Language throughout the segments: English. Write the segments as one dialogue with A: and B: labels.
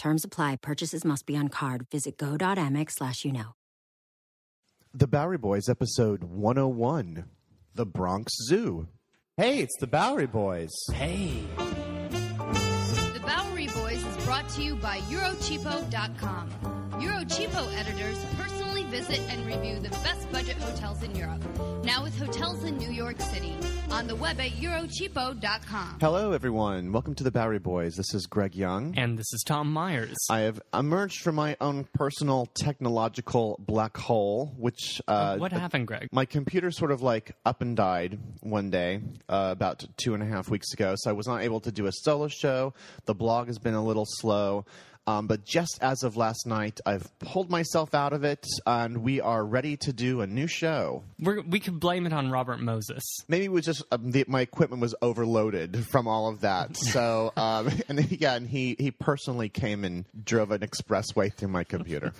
A: Terms apply. Purchases must be on card. Visit go.amex slash you know.
B: The Bowery Boys, episode 101 The Bronx Zoo.
C: Hey, it's the Bowery Boys.
D: Hey.
E: The Bowery Boys is brought to you by Eurocheapo.com. Eurocheapo editors personally visit and review the best budget hotels in Europe. Now with hotels in New York City. On the web at Eurocheapo.com.
B: Hello, everyone. Welcome to the Bowery Boys. This is Greg Young.
D: And this is Tom Myers.
B: I have emerged from my own personal technological black hole, which. Uh,
D: what happened, Greg?
B: My computer sort of like up and died one day uh, about two and a half weeks ago, so I was not able to do a solo show. The blog has been a little slow. Um, but just as of last night, I've pulled myself out of it, and we are ready to do a new show.
D: We're, we could blame it on Robert Moses.
B: Maybe it was just um, the, my equipment was overloaded from all of that. So, um, and yeah, and he he personally came and drove an expressway through my computer.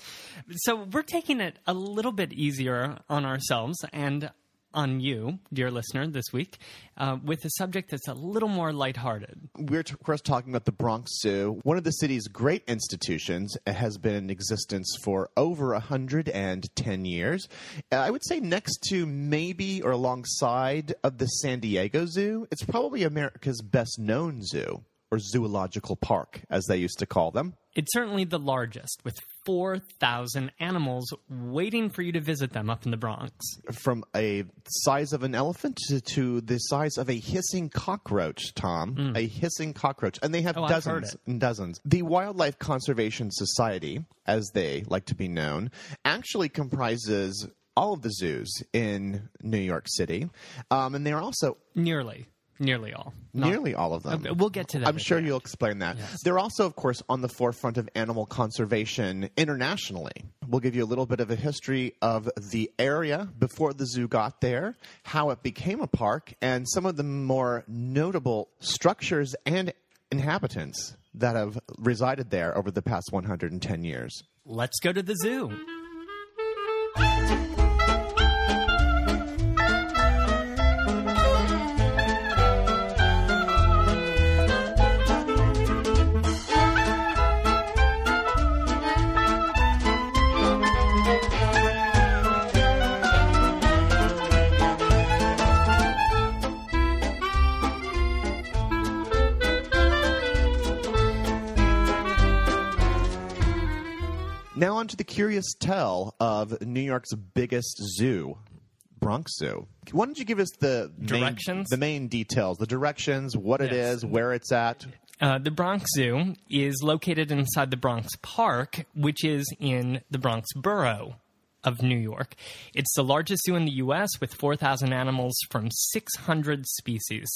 D: so we're taking it a little bit easier on ourselves, and on you, dear listener, this week uh, with a subject that's a little more lighthearted.
B: We're, of course, talking about the Bronx Zoo, one of the city's great institutions. It has been in existence for over 110 years. Uh, I would say next to maybe or alongside of the San Diego Zoo, it's probably America's best known zoo or zoological park, as they used to call them.
D: It's certainly the largest, with 4,000 animals waiting for you to visit them up in the Bronx.
B: From a size of an elephant to, to the size of a hissing cockroach, Tom. Mm. A hissing cockroach. And they have
D: oh,
B: dozens and dozens. The Wildlife Conservation Society, as they like to be known, actually comprises all of the zoos in New York City. Um, and they're also.
D: Nearly. Nearly all.
B: Not, Nearly all of them.
D: we'll get to that.
B: I'm sure you'll explain that.
D: Yes.
B: They're also, of course, on the forefront of animal conservation internationally. We'll give you a little bit of a history of the area before the zoo got there, how it became a park, and some of the more notable structures and inhabitants that have resided there over the past 110 years.
D: Let's go to the zoo.
B: Now on to the curious tale of New York's biggest zoo, Bronx Zoo. Why don't you give us the
D: directions,
B: main, the main details, the directions, what it
D: Yes.
B: is, where it's at.
D: Uh, the Bronx Zoo is located inside the Bronx Park, which is in the Bronx borough of New York. It's the largest zoo in the U.S. with 4,000 animals from 600 species.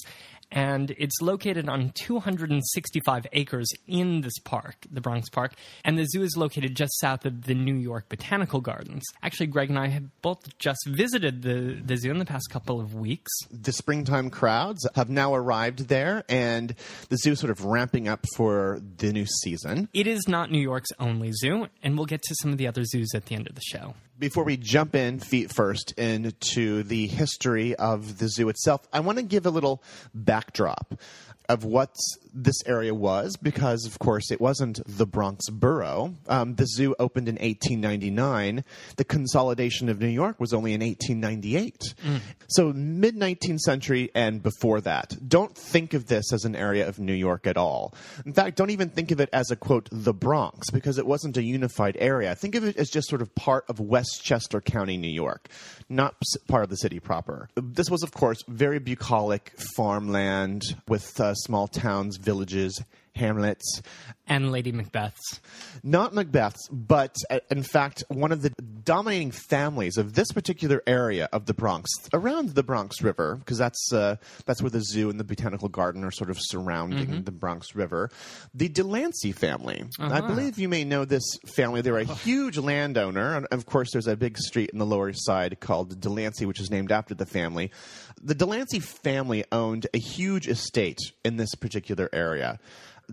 D: And it's located on 265 acres in this park, the Bronx Park. And the zoo is located just south of the New York Botanical Gardens. Actually, Greg and I have both just visited the, the zoo in the past couple of weeks.
B: The springtime crowds have now arrived there, and the zoo is sort of ramping up for the new season.
D: It is not New York's only zoo, and we'll get to some of the other zoos at the end of the show.
B: Before we jump in feet first into the history of the zoo itself, I want to give a little backdrop of what's this area was because, of course, it wasn't the Bronx borough. Um, the zoo opened in 1899. The consolidation of New York was only in 1898. So, mid 19th century and before that. Don't think of this as an area of New York at all. In fact, don't even think of it as a quote, the Bronx, because it wasn't a unified area. Think of it as just sort of part of Westchester County, New York, not part of the city proper. This was, of course, very bucolic farmland with uh, small towns, villages, hamlets.
D: And Lady Macbeth's.
B: Not Macbeth's, but uh, in fact, one of the dominating families of this particular area of the Bronx, around the Bronx River, because that's uh, that's where the zoo and the botanical garden are sort of surrounding the Bronx River. The Delancey family. I believe you may know this family. They're a huge landowner, and of course, there's a big street in the Lower East Side called Delancey, which is named after the family. The Delancey family owned a huge estate in this particular area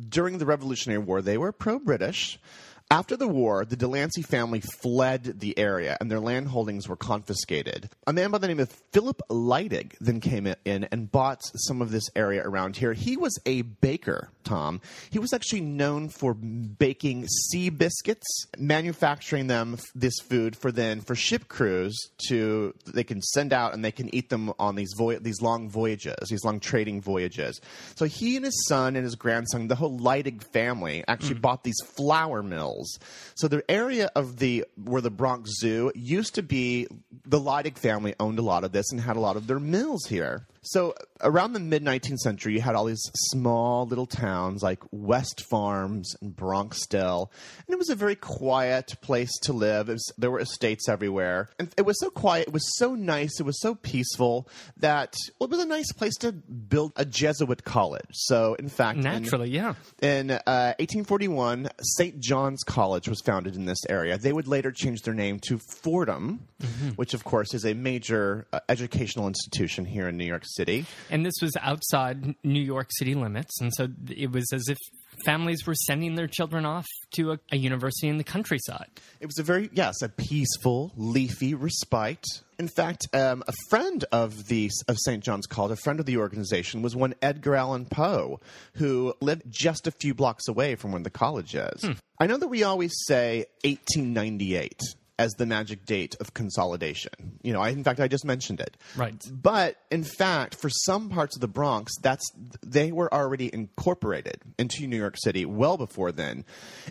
B: during the Revolutionary War, they were pro British. After the war, the Delancey family fled the area and their land holdings were confiscated. A man by the name of Philip Lydig then came in and bought some of this area around here. He was a baker, Tom. He was actually known for baking sea biscuits, manufacturing them, this food, for then for ship crews to they can send out and they can eat them on these voy- these long voyages, these long trading voyages. So he and his son and his grandson, the whole Lydig family, actually mm. bought these flour mills. So the area of the where the Bronx Zoo used to be, the Lydig family owned a lot of this and had a lot of their mills here. So around the mid 19th century, you had all these small little towns like West Farms and Bronxdale, and it was a very quiet place to live. It was, there were estates everywhere, and it was so quiet. It was so nice. It was so peaceful that well, it was a nice place to build a Jesuit college. So in fact, in-
D: Naturally, yeah.
B: in uh, 1841, St. John's College was founded in this area. They would later change their name to Fordham, which, of course, is a major uh, educational institution here in New York City.
D: And this was outside New York City limits. And so it was as if families were sending their children off to a, a university in the countryside.
B: It was a very, yes, a peaceful, leafy respite. In fact, um, a friend of the of St. John's College, a friend of the organization, was one Edgar Allan Poe, who lived just a few blocks away from where the college is. I know that we always say 1898 as the magic date of consolidation. You know, I, in fact, I just mentioned it.
D: Right.
B: But in fact, for some parts of the Bronx, that's they were already incorporated into New York City well before then.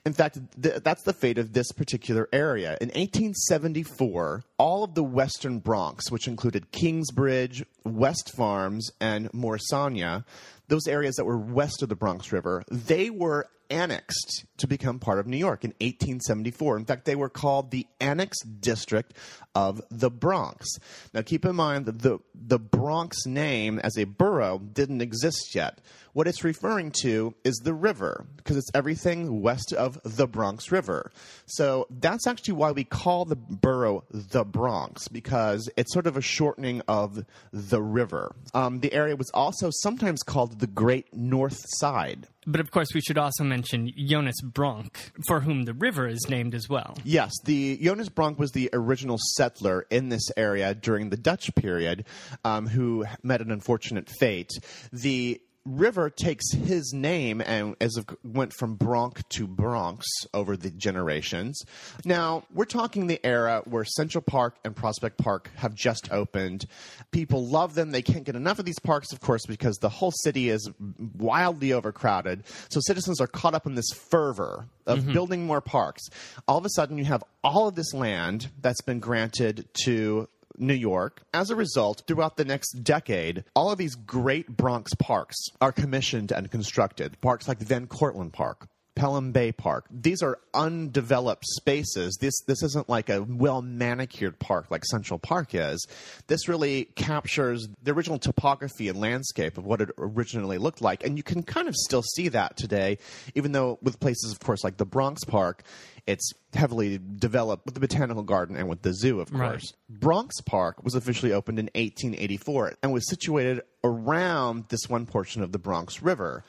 B: In fact, th- that's the fate of this particular area. In 1874, all of the Western Bronx, which included Kingsbridge, West Farms, and Morrisania, those areas that were west of the Bronx River, they were annexed to become part of New York in 1874. In fact, they were called the Annexed District of the Bronx. Now, keep in mind that the, the Bronx name as a borough didn't exist yet. What it's referring to is the river, because it's everything west of the Bronx River. So that's actually why we call the borough the Bronx, because it's sort of a shortening of the river. Um, the area was also sometimes called the Great North Side.
D: But of course, we should also mention Jonas Bronck, for whom the river is named as well.
B: Yes, the Jonas Bronck was the original settler in this area during the Dutch period, um, who met an unfortunate fate. The river takes his name and as it went from Bronx to Bronx over the generations. Now we're talking the era where Central Park and Prospect Park have just opened. People love them. They can't get enough of these parks, of course, because the whole city is wildly overcrowded. So citizens are caught up in this fervor of mm-hmm. building more parks. All of a sudden, you have all of this land that's been granted to New York. As a result, throughout the next decade, all of these great Bronx parks are commissioned and constructed. Parks like Van Cortlandt Park. Pelham Bay Park. These are undeveloped spaces. This this isn't like a well manicured park like Central Park is. This really captures the original topography and landscape of what it originally looked like, and you can kind of still see that today, even though with places, of course, like the Bronx Park, it's heavily developed with the botanical garden and with the zoo, of
D: Right.
B: course. Bronx Park was officially opened in 1884 and was situated around this one portion of the Bronx River.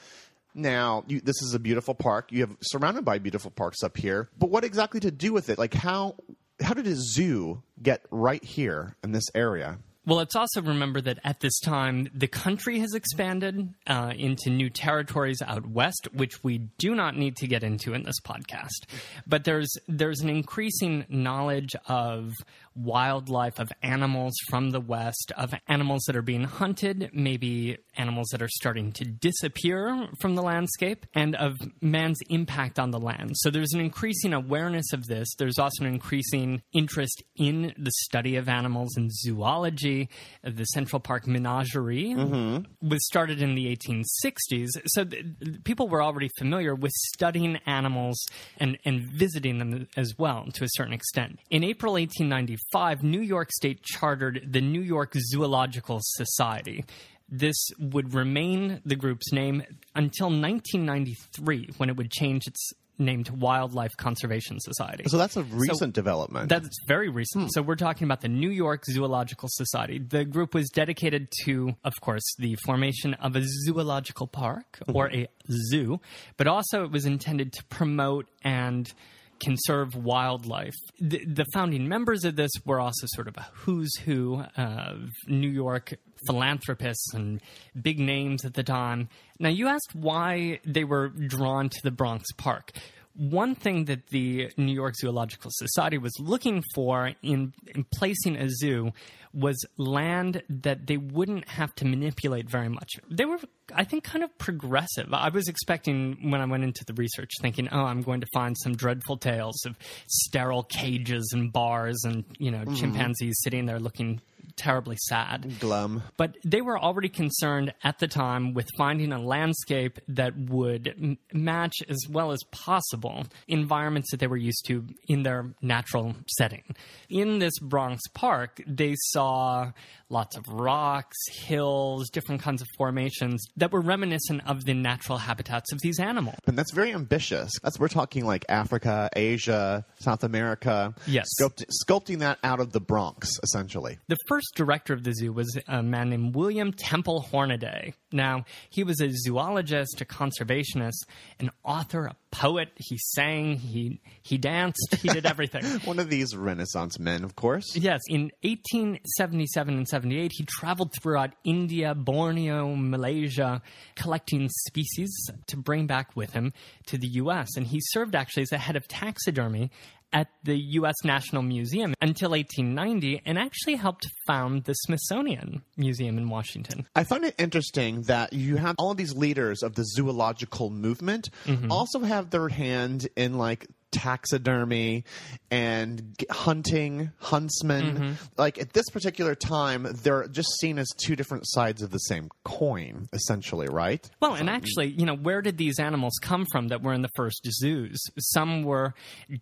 B: Now, you, this is a beautiful park. You have surrounded by beautiful parks up here, but what exactly to do with it? Like how how did a zoo get right here in this area?
D: Well, let's also remember that at this time, the country has expanded uh, into new territories out west, which we do not need to get into in this podcast. But there's there's an increasing knowledge of wildlife, of animals from the west, of animals that are being hunted, maybe animals that are starting to disappear from the landscape, and of man's impact on the land. So there's an increasing awareness of this. There's also an increasing interest in the study of animals and zoology. The Central Park Menagerie mm-hmm. was started in the 1860s. So th- people were already familiar with studying animals and, and visiting them as well to a certain extent. In April 1895, New York State chartered the New York Zoological Society. This would remain the group's name until 1993, when it would change its name to Wildlife Conservation Society.
B: So that's a recent development.
D: That's very recent. Hmm. So we're talking about the New York Zoological Society. The group was dedicated to, of course, the formation of a zoological park hmm. or a zoo, but also it was intended to promote and conserve wildlife. The, the founding members of this were also sort of a who's who of New York philanthropists and big names at the time. Now, you asked why they were drawn to the Bronx Park. One thing that the New York Zoological Society was looking for in, in placing a zoo was land that they wouldn't have to manipulate very much. They were, I think, kind of progressive. I was expecting when I went into the research, thinking, "Oh, I'm going to find some dreadful tales of sterile cages and bars, and you know, mm-hmm. chimpanzees sitting there looking terribly sad."
B: glum.
D: But they were already concerned at the time with finding a landscape that would m- match as well as possible environments that they were used to in their natural setting. In this Bronx Park, they saw lots of rocks, hills, different kinds of formations that were reminiscent of the natural habitats of these animals.
B: And that's very ambitious. That's we're talking like Africa, Asia, South America.
D: Yes.
B: Sculpt, sculpting that out of the Bronx, essentially.
D: The first director of the zoo was a man named William Temple Hornaday. Now, he was a zoologist, a conservationist, an author, a poet. He sang, he he danced, he did everything.
B: One of these Renaissance men, of course.
D: Yes, in 1877 and 78, he traveled throughout India, Borneo, Malaysia, collecting species to bring back with him to the U.S. And he served actually as the head of taxidermy at the U.S. National Museum until 1890 and actually helped found the Smithsonian Museum in Washington.
B: I find it interesting that you have all of these leaders of the zoological movement mm-hmm. also have their hand in like taxidermy and hunting, huntsmen. Like at this particular time, they're just seen as two different sides of the same coin, essentially, right?
D: Well, and actually, you know, where did these animals come from that were in the first zoos? Some were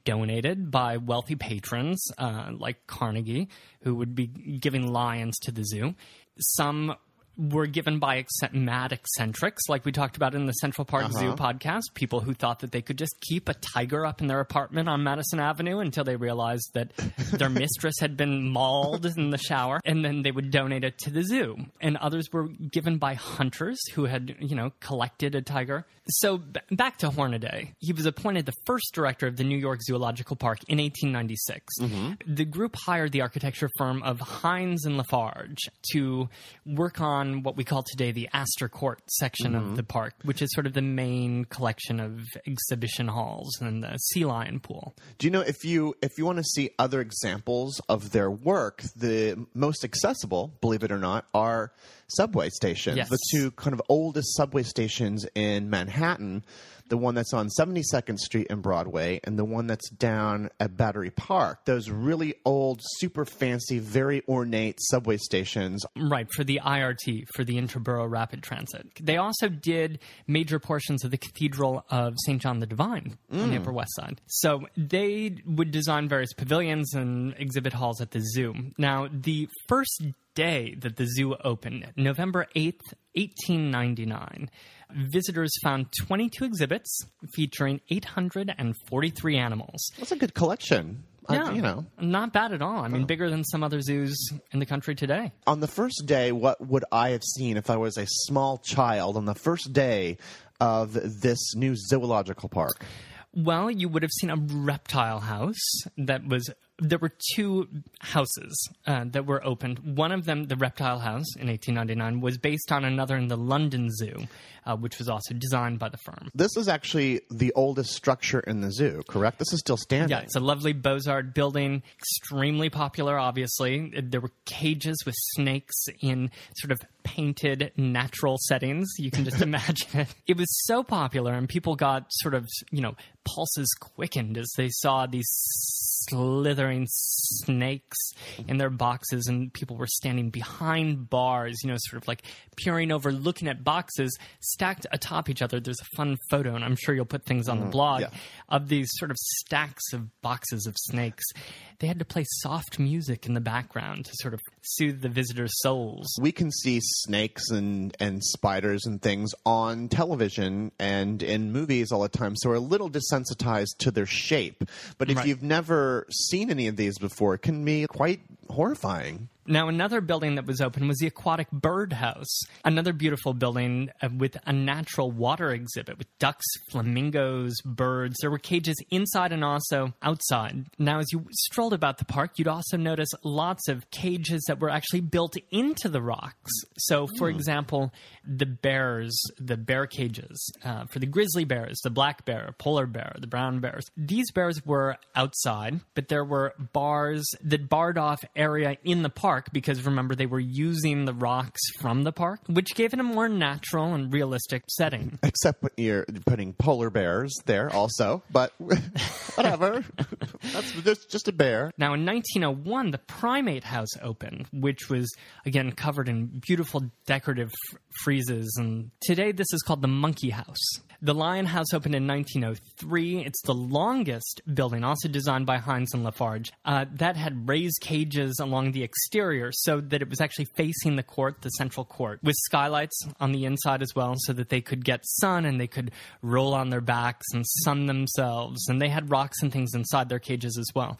D: donated by wealthy patrons, uh, like Carnegie, who would be giving lions to the zoo. Some were given by mad eccentrics, like we talked about in the Central Park Zoo uh-huh. podcast. People who thought that they could just keep a tiger up in their apartment on Madison Avenue until they realized that their mistress had been mauled in the shower, and then they would donate it to the zoo. And others were given by hunters who had, you know, collected a tiger. So b- back to Hornaday. He was appointed the first director of the New York Zoological Park in 1896. Mm-hmm. The group hired the architecture firm of Heins and Lafarge to work on what we call today the Astor Court section of mm-hmm. the park, which is sort of the main collection of exhibition halls and the sea lion pool.
B: Do you know if you if you want to see other examples of their work, the most accessible, believe it or not, are subway stations.
D: Yes.
B: The two kind of oldest subway stations in Manhattan, the one that's on 72nd Street and Broadway and the one that's down at Battery Park. Those really old, super fancy, very ornate subway stations.
D: Right, for the IRT, for the Interborough Rapid Transit. They also did major portions of the Cathedral of St. John the Divine on the mm. Upper West Side. So they would design various pavilions and exhibit halls at the zoo. Now, the first day that the zoo opened, November 8th, 1899, visitors found 22 exhibits featuring 843 animals.
B: That's a good collection. I-
D: Yeah,
B: you know,
D: not bad at all. I mean, oh. bigger than some other zoos in the country today.
B: on the first day, what would I have seen if I was a small child on the first day of this new zoological park?
D: Well, you would have seen a reptile house that was. There were two houses uh, that were opened. One of them, the Reptile House in 1899, was based on another in the London Zoo, uh, which was also designed by the firm.
B: This is actually the oldest structure in the zoo, correct? This is still standing.
D: Yeah, it's a lovely Beaux-Arts building, extremely popular, obviously. There were cages with snakes in sort of painted natural settings. You can just imagine it. It was so popular, and people got sort of, you know, pulses quickened as they saw these slithering snakes in their boxes, and people were standing behind bars, you know, sort of like peering over, looking at boxes stacked atop each other. There's a fun photo, and I'm sure you'll put things on the mm-hmm. blog
B: yeah.
D: of these sort of stacks of boxes of snakes. They had to play soft music in the background to sort of soothe the visitors' souls.
B: we can see snakes and, and spiders and things on television and in movies all the time, so we're a little desensitized to their shape. But if
D: Right.
B: you've never seen any of these before, it can be quite horrifying.
D: Now, another building that was open was the Aquatic Bird House, another beautiful building uh, with a natural water exhibit with ducks, flamingos, birds. There were cages inside and also outside. Now, as you strolled about the park, you'd also notice lots of cages that were actually built into the rocks. So, for example, the bears, the bear cages uh, for the grizzly bears, the black bear, polar bear, the brown bears. These bears were outside, but there were bars that barred off area in the park because remember they were using the rocks from the park, which gave it a more natural and realistic setting.
B: Except when you're putting polar bears there also, but whatever. That's just, just a bear.
D: Now, in 1901, the Primate House opened, which was, again, covered in beautiful decorative f- friezes. And today, this is called the Monkey House. The Lion House opened in 1903. It's the longest building, also designed by Heins and Lafarge. Uh, that had raised cages along the exterior so that it was actually facing the court, the central court, with skylights on the inside as well, so that they could get sun and they could roll on their backs and sun themselves. And they had rocks and things inside their cages as well.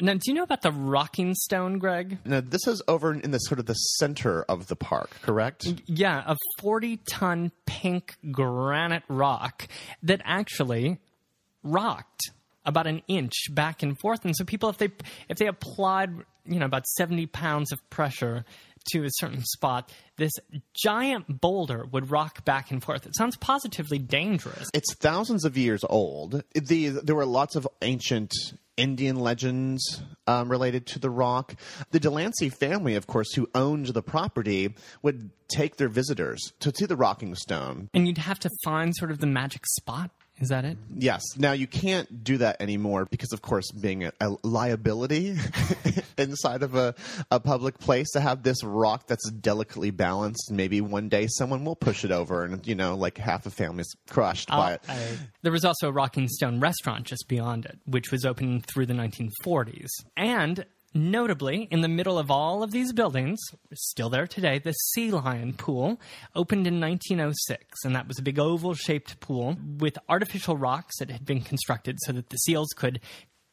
D: Now, do you know about the Rocking Stone, Greg?
B: Now, this is over in the sort of the center of the park, correct?
D: Yeah, a 40 ton pink granite rock that actually rocked about an inch back and forth. And so people, if they if they applied, you know, about 70 pounds of pressure to a certain spot, this giant boulder would rock back and forth. It sounds positively dangerous.
B: It's thousands of years old. The, there were lots of ancient Indian legends um, related to the rock. The Delancey family, of course, who owned the property, would take their visitors to see the rocking stone.
D: And you'd have to find sort of the magic spot. Is that it?
B: Yes. Now you can't do that anymore because, of course, being a, a liability inside of a, a public place to have this rock that's delicately balanced. Maybe one day someone will push it over, and you know, like half the family's crushed by uh, it.
D: I- there was also a Rocking Stone restaurant just beyond it, which was open through the 1940s. And notably, in the middle of all of these buildings, still there today, the Sea Lion Pool opened in 1906. And that was a big oval shaped pool with artificial rocks that had been constructed so that the seals could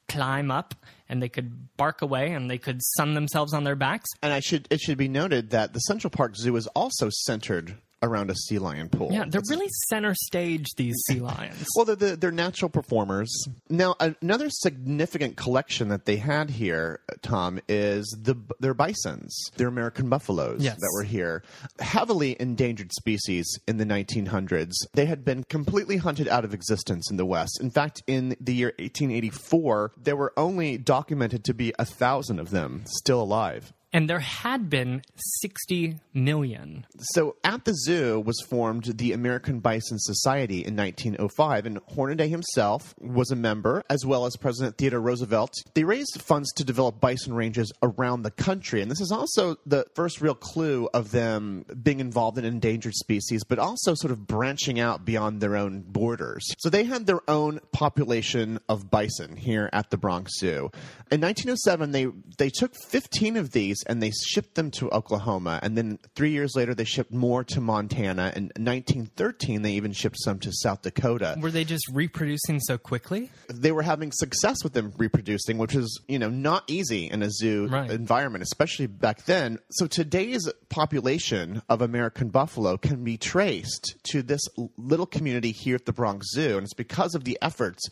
D: climb up and they could bark away and they could sun themselves on their backs.
B: And I should it should be noted that the Central Park Zoo is also centered around a sea lion pool.
D: Yeah, they're
B: It's-
D: really center stage, these sea lions.
B: well, they're, they're, they're natural performers. Now, another significant collection that they had here, Tom, is the their bisons, their American buffaloes
D: Yes.
B: that were here. Heavily endangered species in the 1900s. They had been completely hunted out of existence in the West. In fact, in the year 1884, there were only documented to be a thousand of them still alive.
D: And there had been 60 million.
B: So at the zoo was formed the American Bison Society in 1905, and Hornaday himself was a member, as well as President Theodore Roosevelt. They raised funds to develop bison ranges around the country, and this is also the first real clue of them being involved in endangered species, but also sort of branching out beyond their own borders. So they had their own population of bison here at the Bronx Zoo. In 1907, they they took 15 of these and they shipped them to Oklahoma, and then three years later they shipped more to Montana. And in 1913, they even shipped some to South Dakota.
D: Were they just reproducing so quickly?
B: They were having success with them reproducing, which is you know not easy in a zoo
D: Right.
B: environment, especially back then. So today's population of American buffalo can be traced to this little community here at the Bronx Zoo, and it's because of the efforts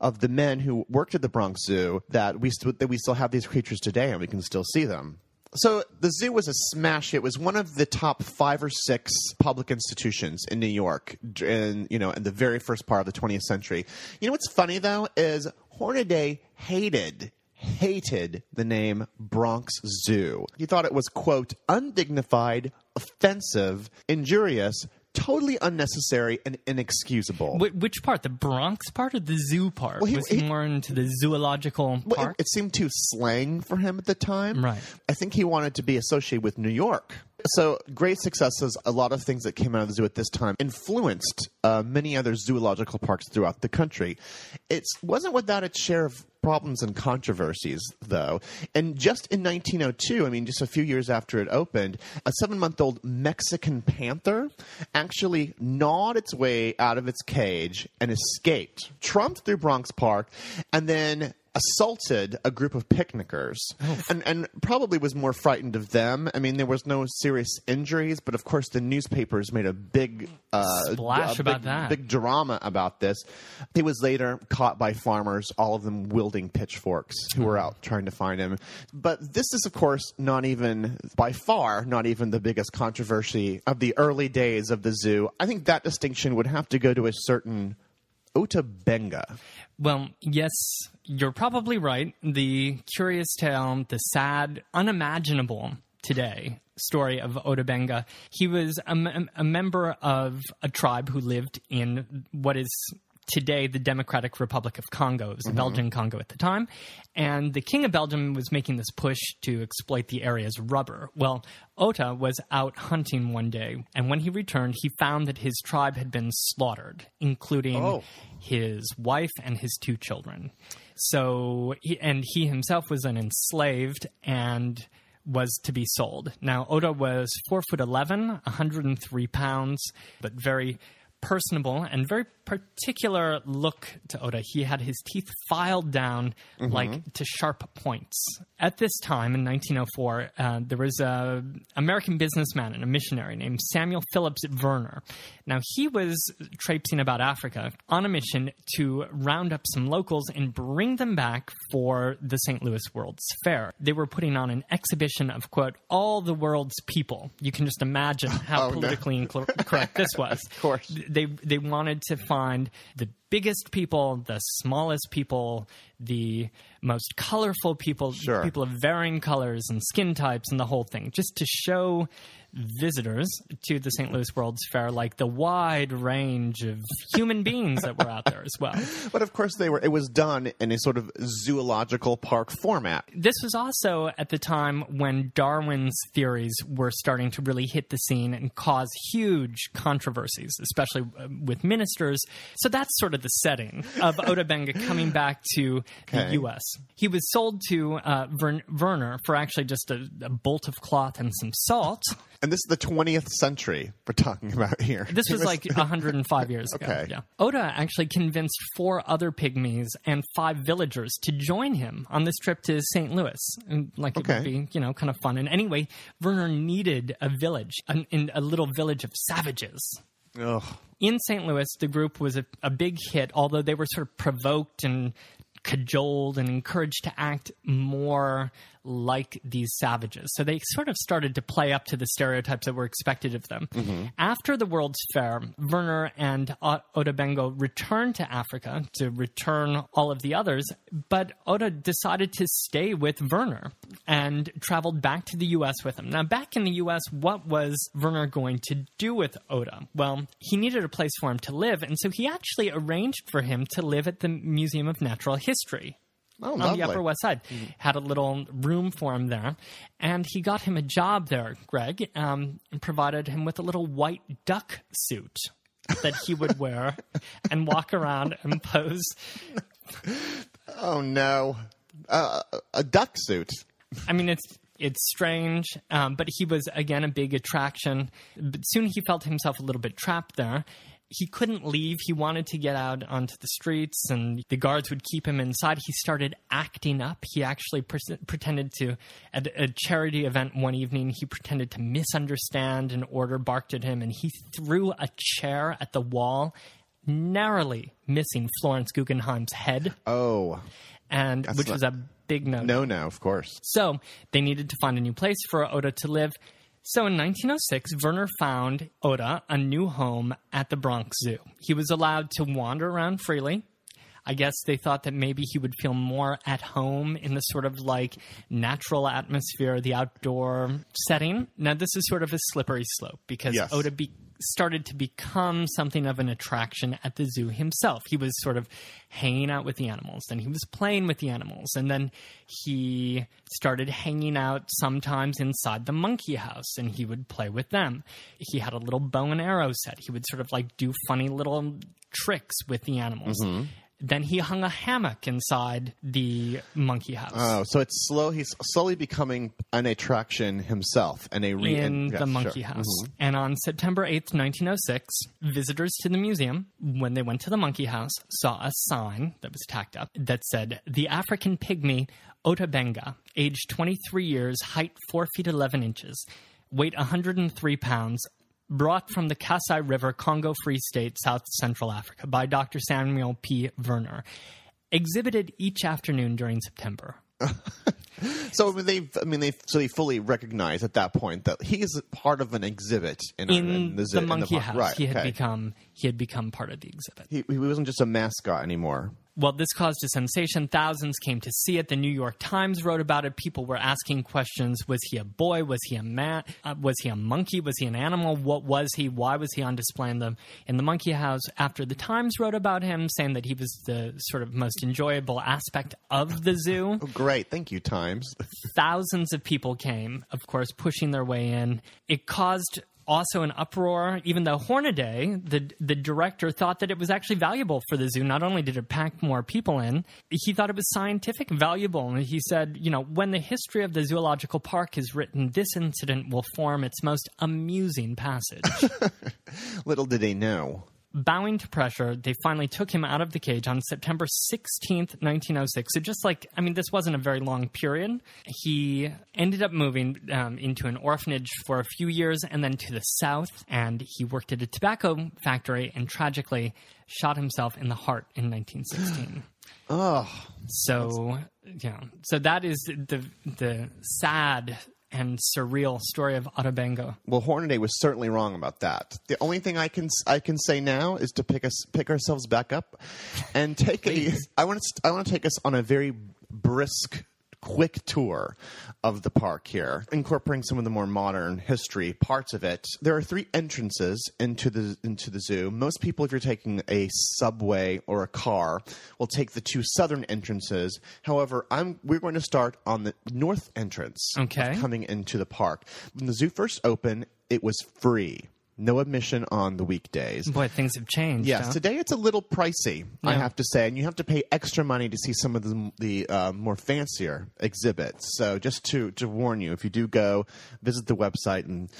B: of the men who worked at the Bronx Zoo that we st- that we still have these creatures today, and we can still see them. So the zoo was a smash. It was one of the top five or six public institutions in New York, in you know, in the very first part of the 20th century. You know what's funny though is Hornaday hated hated the name Bronx Zoo. He thought it was quote undignified, offensive, injurious, totally unnecessary, and inexcusable.
D: Wh- which part? The Bronx part or the zoo part?
B: Well, he-
D: was he
B: he-
D: more into the zoological
B: Well,
D: part?
B: it, it seemed too slang for him at the time.
D: Right.
B: I think he wanted to be associated with New York. So, great successes. A lot of things that came out of the zoo at this time influenced uh, many other zoological parks throughout the country. It wasn't without its share of problems and controversies, though. And just in 1902, I mean, just a few years after it opened, a seven month old Mexican panther actually gnawed its way out of its cage and escaped, trumped through Bronx Park, and then assaulted a group of picnickers and, and probably was more frightened of them. I mean, there was no serious injuries, but of course the newspapers made a big uh,
D: Splash
B: a
D: about
B: big,
D: that.
B: Big drama about this. He was later caught by farmers, all of them wielding pitchforks, who were out trying to find him. But this is, of course, not even by far not even the biggest controversy of the early days of the zoo. I think that distinction would have to go to a certain Ota Benga.
D: Well, yes, you're probably right. The curious tale, the sad, unimaginable today story of Ota Benga. He was a, a member of a tribe who lived in what is today the Democratic Republic of Congo. It was the Belgian Congo at the time. And the King of Belgium was making this push to exploit the area's rubber. Well, Ota was out hunting one day, and when he returned, he found that his tribe had been slaughtered, including
B: Oh.
D: his wife and his two children. So, he, and he himself was then enslaved and was to be sold. Now, Ota was four foot eleven, 103 pounds, but very personable and very particular look to Ota. He had his teeth filed down like to sharp points. At this time in 1904, uh, there was a American businessman and a missionary named Samuel Phillips Verner. Now he was traipsing about Africa on a mission to round up some locals and bring them back for the St. Louis World's Fair. They were putting on an exhibition of quote all the world's people. You can just imagine how
B: Oh,
D: politically incor- correct this was.
B: Of course.
D: They they wanted to find the biggest people, the smallest people, the most colorful people,
B: Sure.
D: people of varying colors and skin types and the whole thing, just to show visitors to the St. Louis World's Fair like the wide range of human beings that were out there as well.
B: But of course, they were. It was done in a sort of zoological park format.
D: This was also at the time when Darwin's theories were starting to really hit the scene and cause huge controversies, especially uh, with ministers. So that's sort of the setting of Ota Benga coming back to the U.S. He was sold to uh, Vern- Verner for actually just a, a bolt of cloth and some salt.
B: And this is the 20th century we're talking about here.
D: This
B: He
D: was like 105 years ago.
B: Okay.
D: Yeah. Ota actually convinced four other pygmies and five villagers to join him on this trip to St. Louis. And, like it would be, you know, kind of fun. And anyway, Verner needed a village, an, in a little village of savages.
B: Ugh.
D: in St. Louis, the group was a, a big hit, although they were sort of provoked and cajoled and encouraged to act more like these savages. So they sort of started to play up to the stereotypes that were expected of them. Mm-hmm. After the World's Fair, Verner and O- Oda Bengo returned to Africa to return all of the others, but Ota decided to stay with Verner and traveled back to the US with him. Now, back in the US, what was Verner going to do with Ota? Well, he needed a place for him to live, and so he actually arranged for him to live at the Museum of Natural History
B: Oh,
D: on
B: lovely.
D: the Upper West Side. Had a little room for him there, and he got him a job there, Greg, um, and provided him with a little white duck suit that he would wear and walk around and pose.
B: Oh, no. Uh, a duck suit.
D: I mean, it's it's strange, um, but he was again a big attraction. But soon he felt himself a little bit trapped there. He couldn't leave. He wanted to get out onto the streets, and the guards would keep him inside. He started acting up. He actually pre- pretended to, at a charity event one evening, he pretended to misunderstand an order barked at him, and he threw a chair at the wall, narrowly missing Florence Guggenheim's head,
B: Oh,
D: and which
B: not-
D: was a big no.
B: no, no, of course.
D: So they needed to find a new place for Ota to live. So in 1906, Verner found Ota a new home at the Bronx Zoo. He was allowed to wander around freely. I guess they thought that maybe he would feel more at home in the sort of like natural atmosphere, the outdoor setting. Now, this is sort of a slippery slope because
B: Yes.
D: Ota be- started to become something of an attraction at the zoo himself. He was sort of hanging out with the animals, then he was playing with the animals, and then he started hanging out sometimes inside the monkey house and he would play with them. He had a little bow and arrow set. He would sort of like do funny little tricks with the animals. Mm-hmm. Then he hung a hammock inside the monkey house.
B: Oh, so it's slow. He's slowly becoming an attraction himself, and a re-
D: in
B: and-
D: the monkey
B: sure.
D: house.
B: Mhm.
D: And on September 8th, 1906, visitors to the museum, when they went to the monkey house, saw a sign that was tacked up that said, The African pygmy Ota Benga, age 23 years, height 4 feet 11 inches, weight 103 pounds, brought from the Kasai River, Congo Free State, South Central Africa, by Dr. Samuel P. Verner. Exhibited each afternoon during September.
B: So I mean, they, I mean, they, so they fully recognize at that point that he is part of an exhibit in,
D: In,
B: in
D: the,
B: in
D: monkey
B: park.
D: house,
B: Right,
D: he had
B: okay.
D: become he had become part of the exhibit.
B: He, he wasn't just a mascot anymore.
D: Well, this caused a sensation. Thousands came to see it. The New York Times wrote about it. People were asking questions: Was he a boy? Was he a man? Uh, was he a monkey? Was he an animal? What was he? Why was he on display in the in the monkey house? After the Times wrote about him, saying that he was the sort of most enjoyable aspect of the zoo.
B: Oh, great, thank you, Times.
D: Thousands of people came, of course, pushing their way in. It caused also an uproar, even though Hornaday, the the director, thought that it was actually valuable for the zoo. Not only did it pack more people in, he thought it was scientific valuable. And he said, you know, when the history of the zoological park is written, this incident will form its most amusing passage.
B: Little did they know.
D: Bowing to pressure, they finally took him out of the cage on September 16th, 1906. So, just like, I mean, this wasn't a very long period. He ended up moving um, into an orphanage for a few years and then to the south. And he worked at a tobacco factory and tragically shot himself in the heart in 1916.
B: Oh,
D: So, yeah. So, that is the, the sad and surreal story of Otabengo.
B: well, Hornaday was certainly wrong about that. The only thing I can I can say now is to pick us pick ourselves back up and take a. I want to I want to take us on a very brisk. Quick tour of the park here, incorporating some of the more modern history parts of it. There are three entrances into the into the zoo. Most people, if you're taking a subway or a car, will take the two southern entrances. However, I'm we're going to start on the north entrance.
D: Okay.
B: coming into the park. When the zoo first opened, it was free. No admission on the weekdays.
D: Boy, things have changed.
B: Yes,
D: huh?
B: today it's a little pricey, I have to say, and you have to pay extra money to see some of the, the uh, more fancier exhibits. So, just to, to warn you, if you do go, visit the website and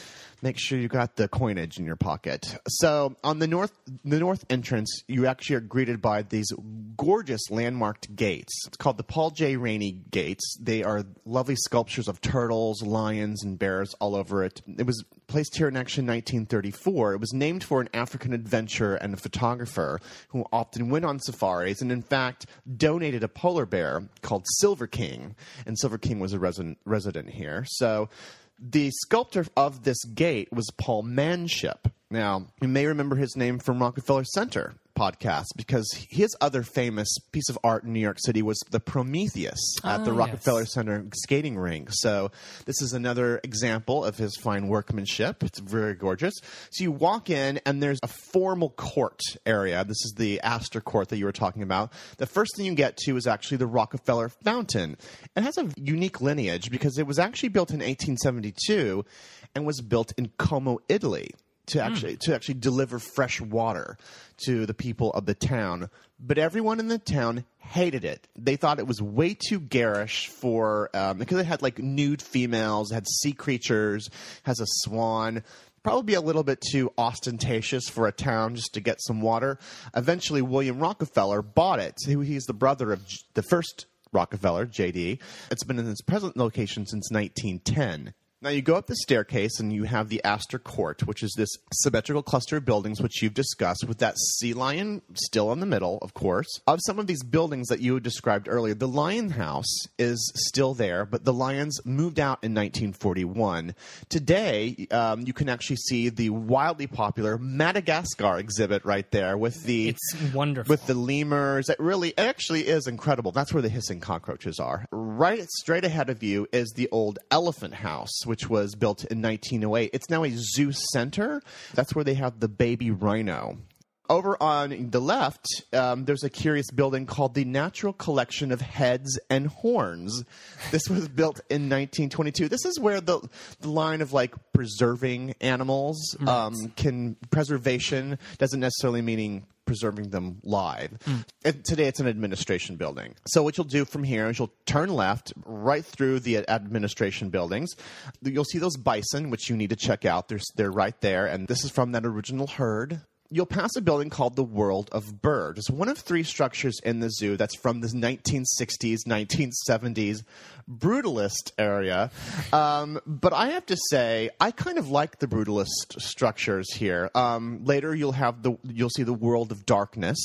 B: make sure you got the coinage in your pocket. So, on the north the north entrance, you actually are greeted by these gorgeous landmarked gates. It's called the Paul J. Rainey Gates. They are lovely sculptures of turtles, lions, and bears all over it. It was placed here in action 1934. It was named for an African adventurer and a photographer who often went on safaris and, in fact, donated a polar bear called Silver King. And Silver King was a resident, resident here. So the sculptor of this gate was Paul Manship. Now, you may remember his name from Rockefeller Center podcast because his other famous piece of art in New York City was the Prometheus at the
D: Ah,
B: Rockefeller
D: yes.
B: Center skating rink. So this is another example of his fine workmanship. It's very gorgeous. So you walk in and there's a formal court area. This is the Astor Court that you were talking about. The first thing you get to is actually the Rockefeller Fountain. It has a unique lineage because it was actually built in 1872 and was built in Como, Italy to actually to actually deliver fresh water to the people of the town. But everyone in the town hated it. They thought it was way too garish for um, because it had like nude females, had sea creatures, has a swan. Probably a little bit too ostentatious for a town just to get some water. Eventually, William Rockefeller bought it. He- He's the brother of the first Rockefeller, JD. It's been in its present location since 1910. Now you go up the staircase and you have the Astor Court, which is this symmetrical cluster of buildings which you've discussed, with that sea lion still in the middle, of course. Of some of these buildings that you had described earlier, the Lion House is still there, but the lions moved out in 1941. Today, um, you can actually see the wildly popular Madagascar exhibit right there with the
D: It's wonderful.
B: with the lemurs. It really, it actually is incredible. That's where the hissing cockroaches are. Right straight ahead of you is the old Elephant House, which was built in 1908. It's now a zoo center. That's where they have the baby rhino. Over on the left, um, there's a curious building called the National Collection of Heads and Horns. This was built in 1922. This is where the the line of like preserving animals um, can preservation doesn't necessarily meaning preserving them live. Hmm. And today it's an administration building. So what you'll do from here is you'll turn left right through the administration buildings. You'll see those bison, which you need to check out. They're, they're right there. And this is from that original herd. You'll pass a building called the World of Bird. It's one of three structures in the zoo that's from the 1960s, 1970s brutalist area. Um, but I have to say, I kind of like the brutalist structures here. Um, later, you'll have the you'll see the World of Darkness,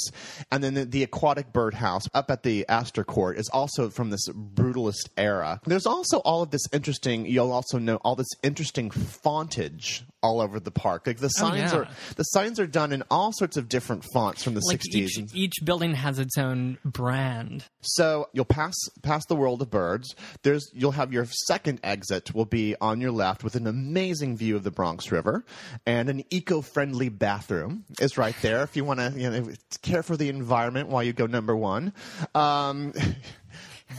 B: and then the, the aquatic birdhouse up at the Astor Court is also from this brutalist era. There's also all of this interesting. You'll also know all this interesting fontage all over the park. Like the signs
D: yeah.
B: are the signs are done in all sorts of different fonts from the
D: like
B: 60s.
D: each, each building has its own brand.
B: so you'll pass past the world of birds. There's you'll have your second exit will be on your left with an amazing view of the Bronx River, and an eco-friendly bathroom is right there if you want to you know care for the environment while you go number one. Um,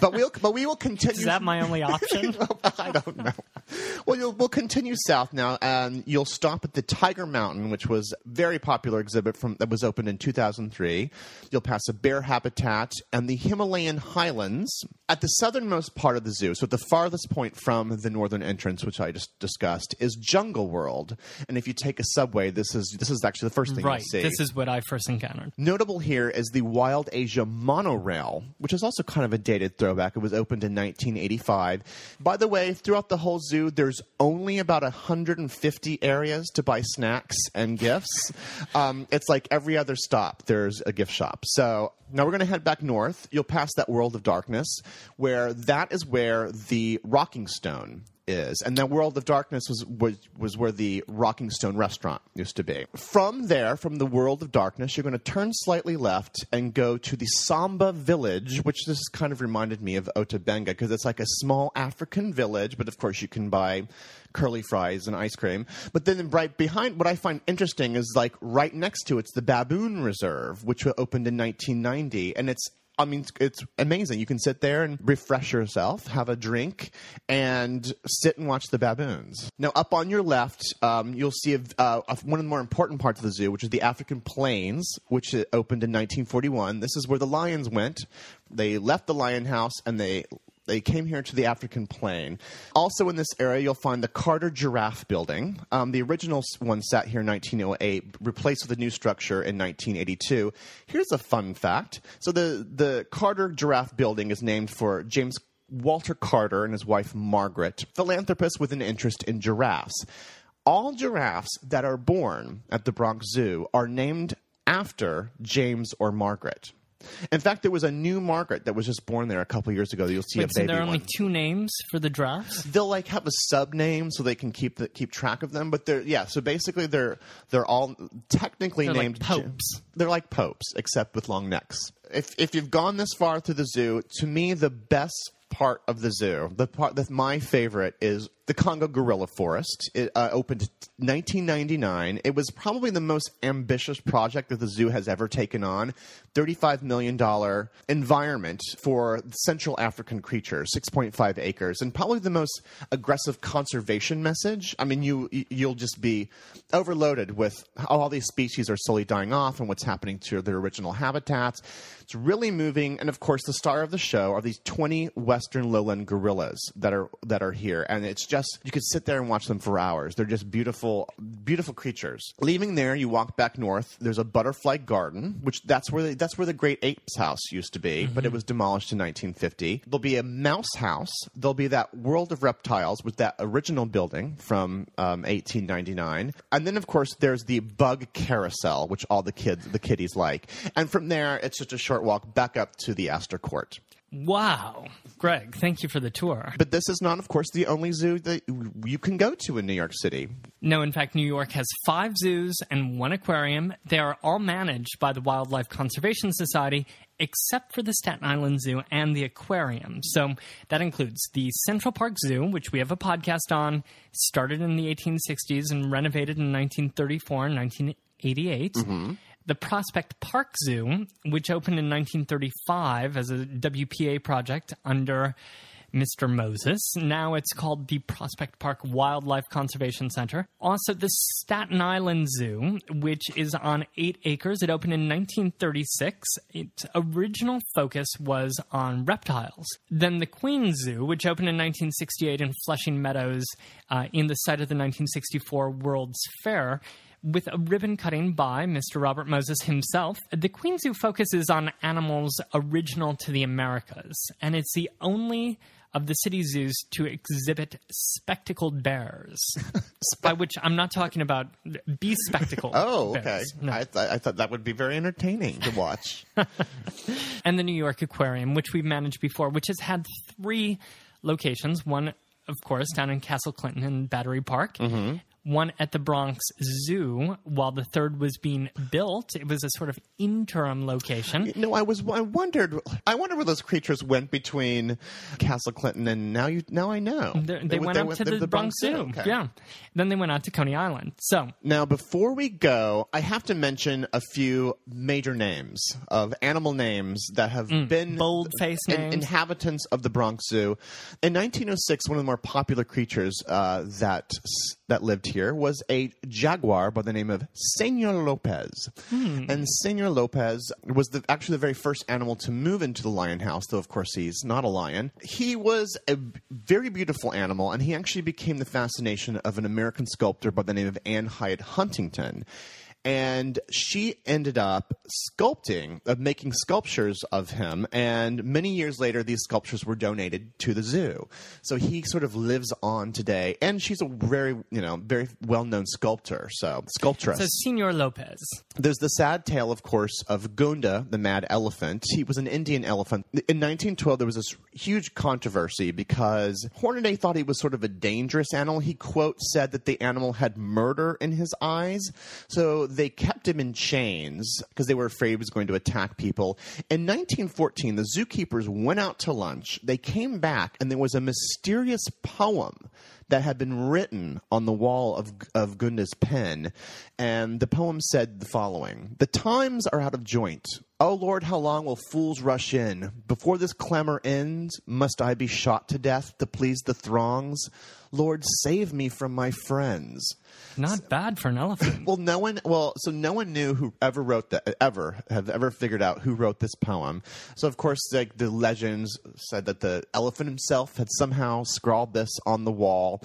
B: but we'll but we will continue.
D: Is that my only option?
B: I don't know. Well, you'll, we'll continue south now, and you'll stop at the Tiger Mountain, which was a very popular exhibit from that was opened in 2003. You'll pass a bear habitat and the Himalayan highlands at the southernmost part of the zoo. So at the farthest point from the northern entrance, which I just discussed, is Jungle World. And if you take a subway, this is this is actually the first thing
D: right.
B: you see.
D: This is what I first encountered.
B: Notable here is the Wild Asia monorail, which is also kind of a dated throwback. It was opened in 1985. By the way, throughout the whole zoo, there's only about 150 areas to buy snacks and gifts. Um, it's like every other stop, there's a gift shop. So now we're going to head back north. You'll pass that World of Darkness, where that is where the Rocking Stone is, and that World of Darkness was, was was where the Rocking Stone restaurant used to be. From there, from the World of Darkness, you're going to turn slightly left and go to the Somba Village, which this kind of reminded me of Ota Benga because it's like a small African village, but of course you can buy curly fries and ice cream. But then right behind, what I find interesting is like right next to it's the Baboon Reserve, which opened in 1990, and it's I mean, it's, amazing. You can sit there and refresh yourself, have a drink, and sit and watch the baboons. Now, up on your left, um, you'll see a, uh, a- one of the more important parts of the zoo, which is the African Plains, which opened in 1941. This is where the lions went. They left the lion house and they they came here to the African plain. Also in this area, you'll find the Carter Giraffe Building. Um, the original one sat here in 1908, replaced with a new structure in 1982. Here's a fun fact. So the, the Carter Giraffe Building is named for James Walter Carter and his wife Margaret, philanthropists with an interest in giraffes. All giraffes that are born at the Bronx Zoo are named after James or Margaret. In fact, there was a new Margaret that was just born there a couple years ago. You'll see
D: Wait,
B: a
D: so
B: baby
D: there are only
B: one.
D: two names for the giraffes?
B: They'll like have a sub name so they can keep the, keep track of them. But they're yeah. So basically, they're they're all technically
D: They're like
B: named
D: popes.
B: They're like popes, except with long necks. If if you've gone this far through the zoo, to me the best part of the zoo, the part that's my favorite is the Congo Gorilla Forest. It uh, opened 1999. It was probably the most ambitious project that the zoo has ever taken on. $35 million environment for Central African creatures, 6.5 acres, and probably the most aggressive conservation message. I mean, you you'll just be overloaded with how all these species are slowly dying off and what's happening to their original habitats. It's really moving, and of course, the star of the show are these 20 western lowland gorillas that are that are here, and it's just you could sit there and watch them for hours. They're just beautiful, beautiful creatures. Leaving there, you walk back north. There's a butterfly garden, which that's where the, that's where the Great Apes House used to be, but it was demolished in 1950. There'll be a mouse house. There'll be that World of Reptiles with that original building from um, 1899, and then of course there's the Bug Carousel, which all the kids, the kiddies like, and from there it's just a short walk back up to the Astor Court.
D: Wow. Greg, thank you for the tour.
B: But this is not, of course, the only zoo that you can go to in New York City.
D: No, in fact, New York has five zoos and one aquarium. They are all managed by the Wildlife Conservation Society, except for the Staten Island Zoo and the aquarium. So that includes the Central Park Zoo, which we have a podcast on, started in the 1860s and renovated in 1934 and 1988. Mm-hmm. The Prospect Park Zoo, which opened in 1935 as a WPA project under Mr. Moses. Now it's called the Prospect Park Wildlife Conservation Center. Also, the Staten Island Zoo, which is on eight acres. It opened in 1936. Its original focus was on reptiles. Then the Queen Zoo, which opened in 1968 in Flushing Meadows uh, in the site of the 1964 World's Fair with a ribbon cutting by Mr. Robert Moses himself. The Queen Zoo focuses on animals original to the Americas, and it's the only of the city zoos to exhibit spectacled bears. by which I'm not talking about be spectacled.
B: Oh, okay.
D: No.
B: I, th- I thought that would be very entertaining to watch.
D: and the New York Aquarium, which we've managed before, which has had three locations. One, of course, down in Castle Clinton and Battery Park. Mm-hmm. One at the Bronx Zoo, while the third was being built. It was a sort of interim location.
B: no, I was. I wondered. I wonder where those creatures went between Castle Clinton and now. You now I know
D: They, they went out to the, Bronx Zoo.
B: Okay.
D: Yeah. Then they went out to Coney Island. So
B: Now, before we go, I have to mention a few major names of animal names that have been
D: Mm. bold-faced
B: in-
D: names.
B: inhabitants of the Bronx Zoo. In 1906, one of the more popular creatures uh, that that lived here was a jaguar by the name of Senor Lopez.
D: Hmm.
B: And Senor Lopez was the, actually the very first animal to move into the lion house, though of course he's not a lion. He was a b- very beautiful animal, and he actually became the fascination of an American sculptor by the name of Anne Hyatt Huntington. And she ended up sculpting, uh, making sculptures of him. And many years later, these sculptures were donated to the zoo. So he sort of lives on today. And she's a very, you know, very well known sculptor. So, sculptress.
D: so Senor Lopez.
B: There's the sad tale, of course, of Gunda, the mad elephant. He was an Indian elephant. In 1912, there was this huge controversy because Hornaday thought he was sort of a dangerous animal. He, quote, said that the animal had murder in his eyes. So they kept him in chains because they were afraid he was going to attack people. In 1914, the zookeepers went out to lunch. They came back, and there was a mysterious poem that had been written on the wall of, of Gunda's pen. And the poem said the following The times are out of joint. Oh Lord, how long will fools rush in? Before this clamor ends, must I be shot to death to please the throngs? Lord, save me from my friends.
D: Not bad for an elephant.
B: Well, no one. Well, so no one knew who ever wrote that. Ever have ever figured out who wrote this poem. So of course, like the legends said that the elephant himself had somehow scrawled this on the wall.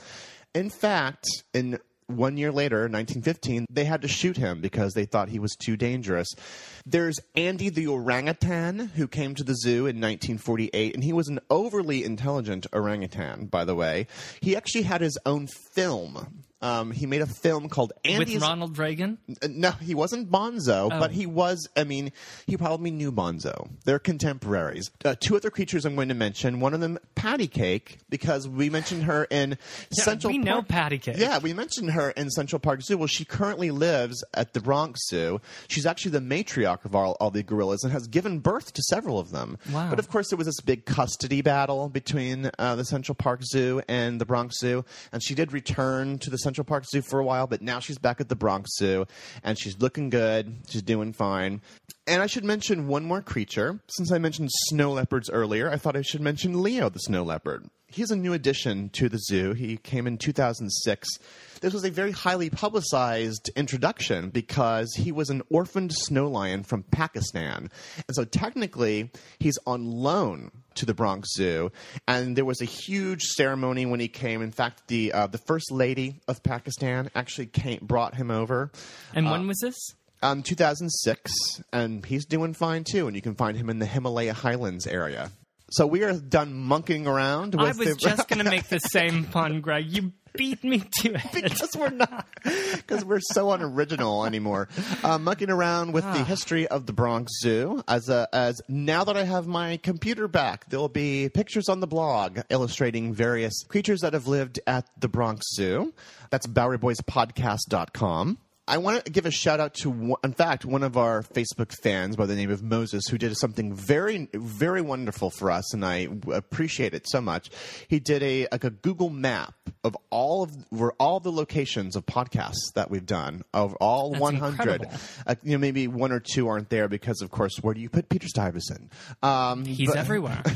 B: In fact, in one year later, 1915, they had to shoot him because they thought he was too dangerous. There's Andy the orangutan who came to the zoo in 1948, and he was an overly intelligent orangutan, by the way. He actually had his own film. Um, he made a film called Andy's.
D: With Ronald Reagan?
B: Uh, No, he wasn't Bonzo,
D: Oh.
B: but he was. I mean, he probably knew Bonzo. They're contemporaries. Uh, two other creatures I'm going to mention. One of them, Patty Cake, because we mentioned her in
D: Yeah,
B: Central.
D: we know
B: Park.
D: Patty Cake.
B: Yeah, we mentioned her in Central Park Zoo. Well, she currently lives at the Bronx Zoo. She's actually the matriarch of all, all the gorillas and has given birth to several of them.
D: Wow.
B: But of course, there was this big custody battle between uh, the Central Park Zoo and the Bronx Zoo, and she did return to the Central Park Zoo for a while, but now she's back at the Bronx Zoo, and she's looking good. She's doing fine. And I should mention one more creature. Since I mentioned snow leopards earlier, I thought I should mention Leo the snow leopard. He's a new addition to the zoo. He came in 2006. This was a very highly publicized introduction because he was an orphaned snow lion from Pakistan. And so technically, he's on loan to the Bronx Zoo. And there was a huge ceremony when he came. In fact, the, uh, the first lady of Pakistan actually came, brought him over.
D: And
B: Uh,
D: when was this?
B: Um, 2006, and he's doing fine too. And you can find him in the Himalaya Highlands area. So we are done monkeying around. With
D: I was
B: the-
D: just going to make the same pun, Greg. You beat me to it.
B: because we're not because we're so unoriginal anymore. Uh, mucking around with
D: Ah.
B: the history of the Bronx Zoo. As a, as now that I have my computer back, there will be pictures on the blog illustrating various creatures that have lived at the Bronx Zoo. That's BoweryBoysPodcast.com. I want to give a shout out to, in fact, one of our Facebook fans by the name of Moses, who did something very, very wonderful for us, and I appreciate it so much. He did a like a Google map of all of where all the locations of podcasts that we've done of all
D: That's
B: 100. Uh, you know, maybe one or two aren't there because, of course, where do you put Peter Stuyvesant? Um,
D: He's
B: but-
D: everywhere.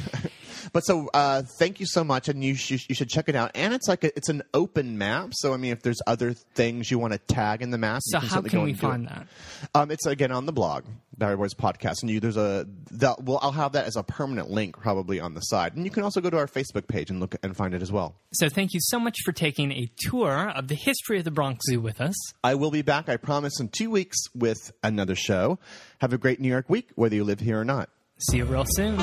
B: but so, uh, thank you so much, and you sh- you should check it out. And it's like a, it's an open map, so I mean, if there's other things you want to tag in the map,
D: So
B: you can
D: how can
B: go
D: we
B: do it.
D: find that?
B: Um, it's again on the blog, Bowery Boys Podcast, and you there's a that well, I'll have that as a permanent link probably on the side, and you can also go to our Facebook page and look and find it as well.
D: So thank you so much for taking a tour of the history of the Bronx Zoo with us.
B: I will be back, I promise, in two weeks with another show. Have a great New York week, whether you live here or not.
D: See you real soon.